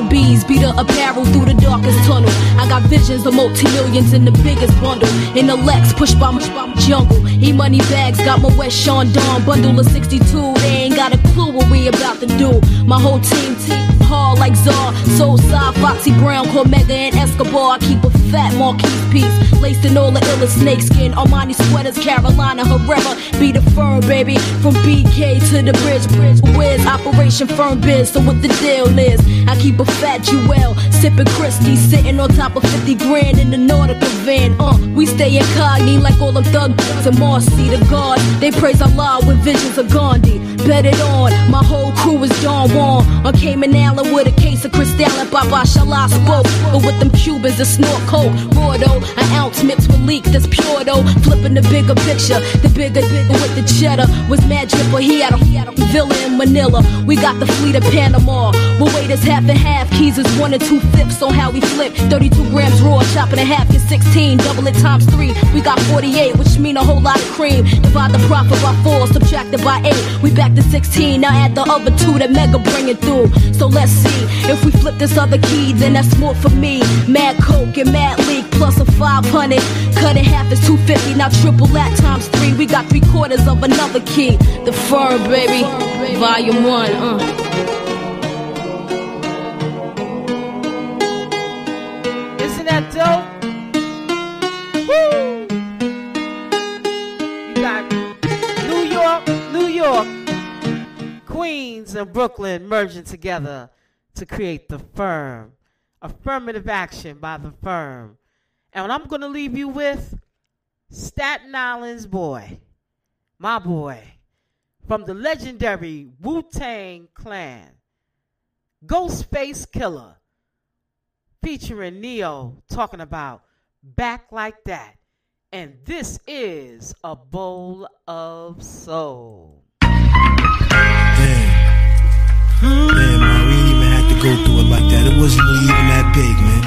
the bees beat the apparel through the darkest tunnel. I got visions of multi-millions in the biggest bundle. In the Lex, pushed by my <laughs> jungle. E-money bags, got my West Sean Dawn bundle of 62. They ain't got a clue what we about to do. My whole team, team hard like czar. Soul side, Foxy Brown, Cormega, and Escobar. I keep a fat Marquise piece. Laced in all the illest snakeskin. Armani sweaters, Carolina Herrera. Be the firm, baby. From BK to the bridge, bridge. Where's Operation Firm Biz? So what the deal is? I keep a fat Jewel. Sipping Christie, sitting on top of 50 grand in the Nautica van. Uh, we stay incognito like all them thug and Marcy, the guards. They praise Allah with visions of Gandhi. Bet it on, my whole crew is Don Juan. On Cayman Island with a case of Cristal and Baba Shala spoke. But with them Cubans that snort coke. Raw though, an ounce mixed with leak that's pure though. Flipping the bigger picture, the bigger, bigger with the cheddar. Was mad dripper, he had a, he had a villa in Manila. We got the fleet of Panama. But wait, it's half and half. Keys is one and two fifths on how we flip. 32 grams raw, chopping in half is 16. Double it times three. We got 48, which mean a whole lot of cream. Divide the profit by four, subtracted by eight. We back to 16. Now add the other two that Mega bringing through. So let's see if we flip this other key, then that's more for me. Mad Coke and Mad Leak plus a 500. Cut in half is 250. Now triple that times three. We got three quarters of another key. The firm, baby. Volume one. Uh. Queens, and Brooklyn merging together to create the firm. Affirmative action by the firm. And what I'm going to leave you with Staten Island's boy, my boy, from the legendary Wu Tang Clan, Ghostface Killah featuring Ne-Yo talking about back like that. And this is a bowl of soul. Man, man, we didn't even have to go through it like that. It wasn't really even that big, man.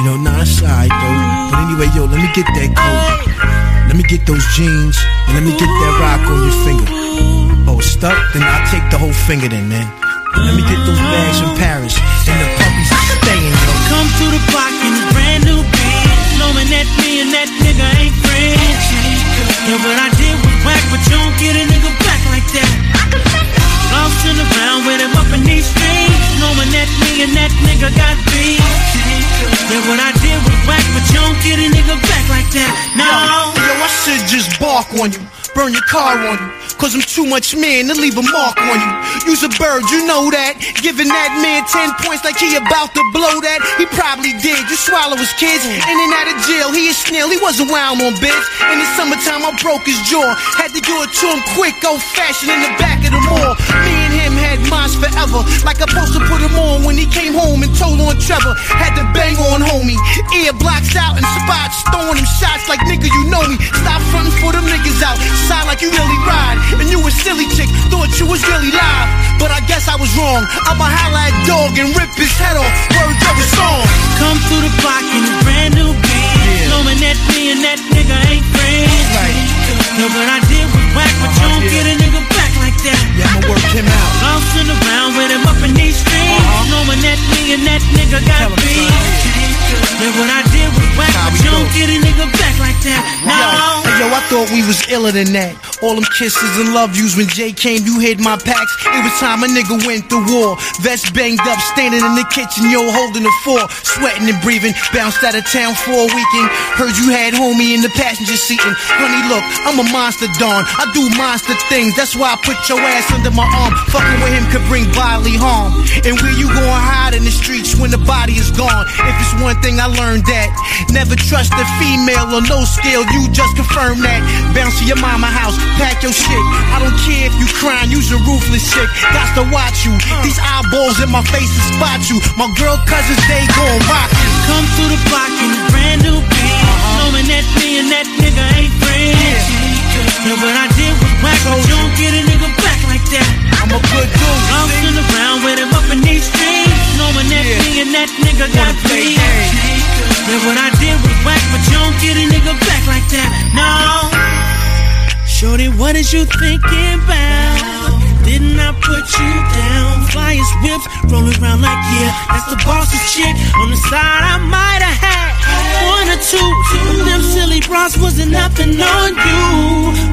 You know, nah, it's alright though. But anyway, yo, let me get that coat. Let me get those jeans. And let me get that rock on your finger. Oh, stuck? Then I'll take the whole finger then, man. Let me get those bags from Paris. And the puppies are staying, yo. Come to the block in a brand new Benz, knowing that me and that nigga ain't friends. Yeah, what I did was whack, but you don't get a nigga back like that. Bouncing around with him up in these streets, knowing that me and that nigga got beef. Yeah, what I did was whack, but you don't get a nigga back like that. No. Yo, I should just bark on you, burn your car on you. Cause I'm too much man to leave a mark on you. Use a bird, you know that. Giving that man 10 points like he about to blow that. He probably did. You swallow his kids. In and out of jail, he a snail. He wasn't wild on bitch. In the summertime, I broke his jaw. Had to do it to him quick, old fashioned in the back of the mall. Me him had minds forever. Like supposed to put him on when he came home and told on Trevor. Had to bang on homie. Ear blocks out and spots. Throwing him shots like nigga, you know me. Stop fronting for them niggas out. Sound like you really ride. And you a silly chick, thought you was really live. But I guess I was wrong. I'ma holla at dog and rip his head off. Words of a song. Come through the block in a brand new Benz, knowing that me and that nigga ain't friends. Yeah, what I did was whack, but you don't get a nigga back like that. Yeah, him out. Bouncing around with him up in these streets, uh-huh. knowing that me and that nigga got beef. Yeah, what I did was whack, but you don't get a nigga back like that. No. Yo, I thought we was iller than that. All them kisses and love yous when Jay came, you hid my packs. It was time a nigga went to war. Vest banged up, standing in the kitchen, yo, holding the four. Sweating and breathing, bounced out of town for a weekend. Heard you had homie in the passenger seat. And honey, look, I'm a monster, Don. I do monster things, that's why I put your ass under my arm. Fucking with him could bring bodily harm. And where you gonna hide in the streets when the body is gone? If it's one thing I learned that, never trust a female on no scale, you just confirm that. Bounce to your mama house, pack your shit. I don't care if you crying, you's a ruthless chick. Got to watch you. These eyeballs in my face to spot you. My girl cousins, they gon' rock you. Come through the block in a brand new Benz, uh-huh. knowing that me and that nigga ain't friends. Yeah, what I did was whack, but you don't get a nigga back like that. I'm a good dude. Bouncing around with him up in these streets, knowing that me and that nigga got beef. Yeah, what I did was whack, but you don't get a nigga back like that. No. Shorty, what is you thinking about? Didn't I put you down? Flyers, whips, rolling around like, yeah, that's the boss's chick. On the side, I might have had one or two. But them silly bras wasn't nothing on you.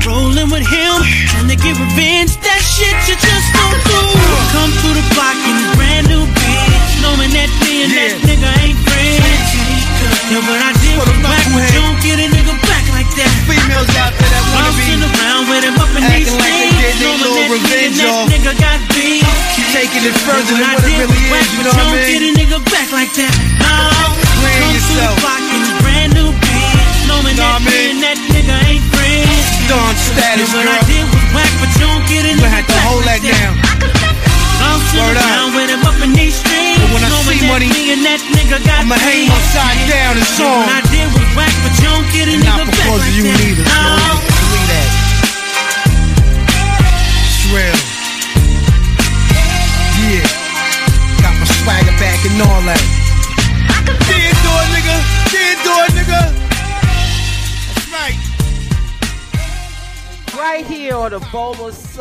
Rolling with him, trying to get revenge. That shit you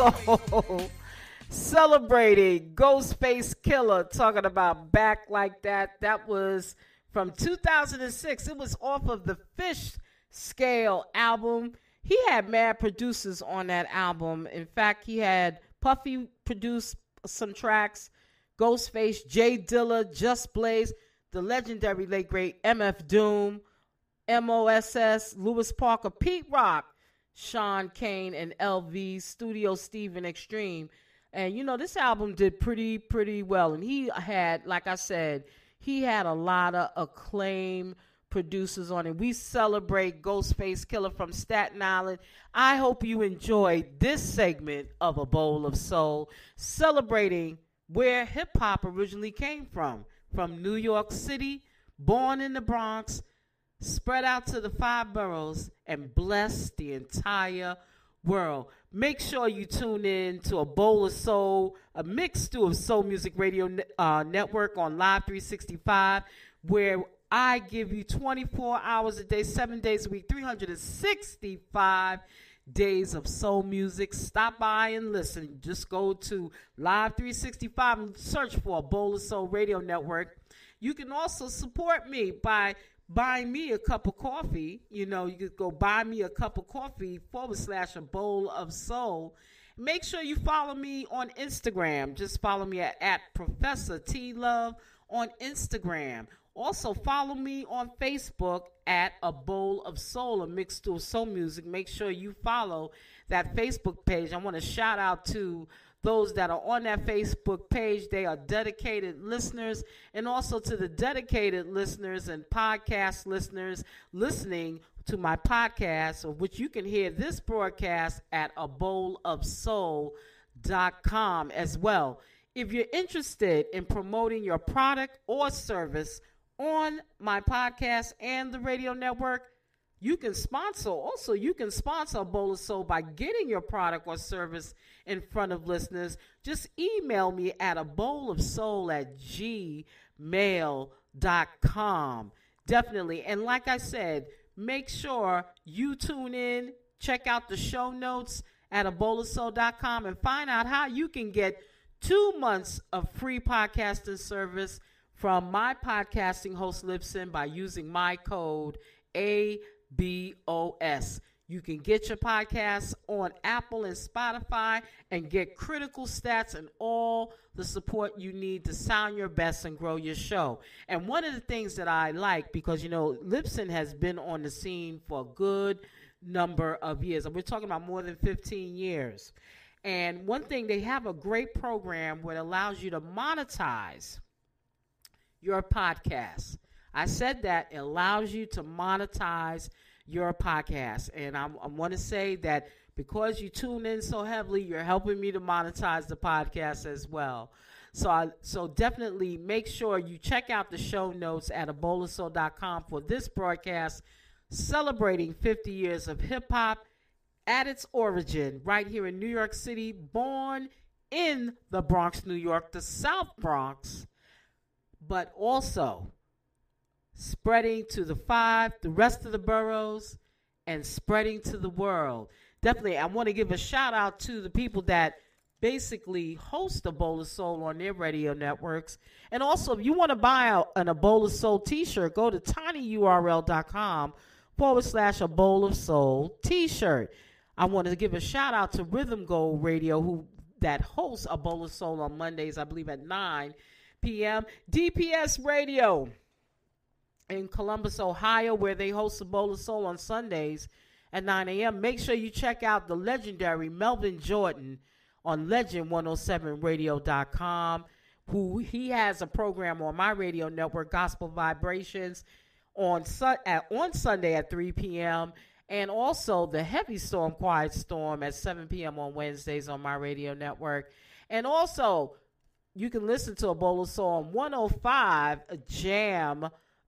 <laughs> Soul, celebrating Ghostface Killah, talking about back like that. That was from 2006. It was off of the Fish Scale album. He had mad producers on that album. In fact, he had Puffy produce some tracks, Ghostface, J Dilla, Just Blaze, the legendary late great MF Doom, MOSS, Lewis Parker, Pete Rock, Sean Kane, and LV, Studio Steven Extreme. And you know, this album did pretty, pretty well. And he had, like I said, he had a lot of acclaim producers on it. We celebrate Ghostface Killah from Staten Island. I hope you enjoyed this segment of A Bowl of Soul, celebrating where hip hop originally came from. From New York City, born in the Bronx, spread out to the five boroughs, and bless the entire world. Make sure you tune in to a bowl of soul, a stew of soul music radio uh, network on Live 365, where I give you 24 hours a day, seven days a week, 365 days of soul music. Stop by and listen. Just go to Live 365 and search for a bowl of soul radio network. You can also support me by buying me a cup of coffee. You know, you could go buy me a cup of coffee forward slash a bowl of soul. Make sure you follow me on Instagram. Just follow me at, at Professor T Love on Instagram. Also follow me on Facebook at A Bowl of Soul, a mixed of soul music. Make sure you follow that Facebook page. I want to shout out to those that are on that Facebook page. They are dedicated listeners, and also to the dedicated listeners and podcast listeners listening to my podcast, of which you can hear this broadcast at a bowl of soul.com as well. If you're interested in promoting your product or service on my podcast and the radio network, you can sponsor. Also, you can sponsor a bowl of soul by getting your product or service in front of listeners. Just email me at a bowl of soul at gmail.com. Definitely. And like I said, make sure you tune in, check out the show notes at a bowl of soul.com and find out how you can get two months of free podcasting service from my podcasting host Libsyn by using my code ABOS. You can get your podcasts on Apple and Spotify and get critical stats and all the support you need to sound your best and grow your show. And one of the things that I like, because you know, Libsyn has been on the scene for a good number of years, and we're talking about more than 15 years. And one thing, they have a great program where it allows you to monetize your podcast. I said that it allows you to monetize your podcast. And I, I want to say that because you tune in so heavily, you're helping me to monetize the podcast as well. So, I, so definitely make sure you check out the show notes at abowlofsoul.com for this broadcast celebrating 50 years of hip hop at its origin right here in New York City, born in the Bronx, New York, the South Bronx, but also spreading to the five, the rest of the boroughs, and spreading to the world. Definitely, I want to give a shout out to the people that basically host a Bowl of Soul on their radio networks. And also, if you want to buy an A Bowl of Soul t shirt, go to tinyurl.com forward slash A Bowl of Soul t shirt. I want to give a shout out to Rhythm Gold Radio, who that hosts A Bowl of Soul on Mondays, I believe at 9 p.m. DPS Radio in Columbus, Ohio, where they host a Bowl of Soul on Sundays at 9 a.m. Make sure you check out the legendary Melvin Jordan on legend107radio.com, who he has a program on my radio network, Gospel Vibrations, on, at, on Sunday at 3 p.m., and also the Heavy Storm, Quiet Storm at 7 p.m. on Wednesdays on my radio network. And also, you can listen to a Bowl of Soul on 105 Jam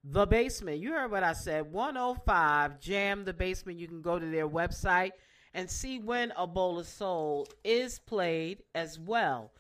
The Basement. You heard what I said. 105 Jam The Basement. You can go to their website and see when A Bowl of Soul is played as well.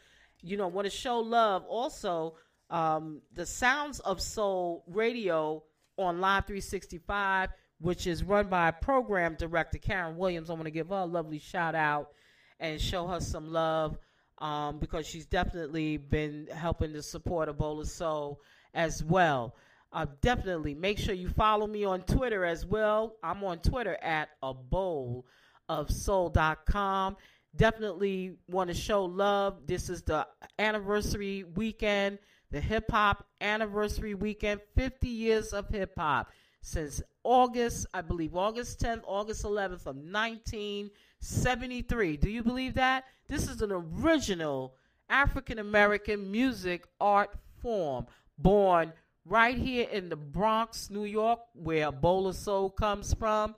You know, want to show love. Also, um, the Sounds of Soul radio on Live 365, which is run by program director Karen Williams. I want to give her a lovely shout out and show her some love um, because she's definitely been helping to support A Bowl of Soul as well. Uh, definitely make sure you follow me on Twitter as well. I'm on Twitter at a bowl of soul.com. Definitely want to show love. This is the anniversary weekend, the hip hop anniversary weekend, 50 years of hip hop since August, I believe August 10th, August 11th of 1973. Do you believe that? This is an original African American music art form born right here in the Bronx, New York, where of Soul comes from,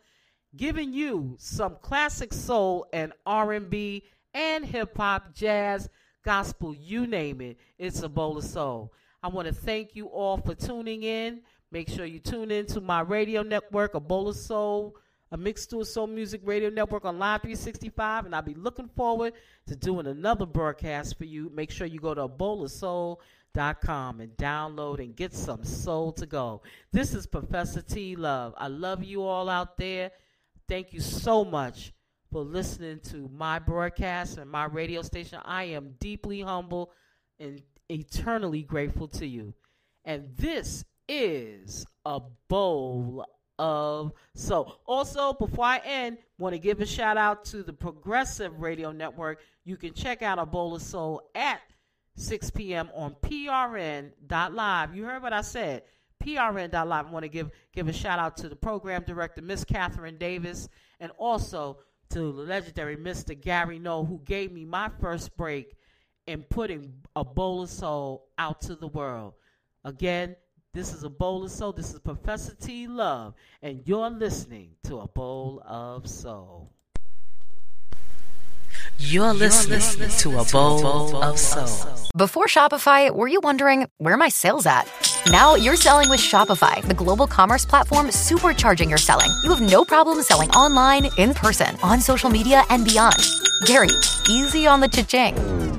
giving you some classic soul and R&B and hip hop, jazz, gospel, you name it. It's a of Soul. I want to thank you all for tuning in. Make sure you tune in to my radio network, A of Soul, a mixed to soul music radio network on Live 365, and I'll be looking forward to doing another broadcast for you. Make sure you go to a bowl of soul com and download and get some soul to go. This is Professor T Love. I love you all out there. Thank you so much for listening to my broadcast and my radio station. I am deeply humble and eternally grateful to you. And this is a bowl of so also before i end want to give a shout out to the progressive radio network you can check out a bowl of soul at 6 p.m. on PRN.live. You heard what I said. PRN.live. I want to give give a shout out to the program director, Miss Catherine Davis, and also to the legendary Mr. Gary Null, who gave me my first break in putting a bowl of soul out to the world. Again, this is a bowl of soul. This is Professor T Love, and you're listening to a bowl of soul. You're listening, to a bowl, of soul. Before Shopify, were you wondering where my sales at? Now you're selling with Shopify, the global commerce platform supercharging your selling. You have no problem selling online, in person, on social media, and beyond. Gary, easy on the cha-ching.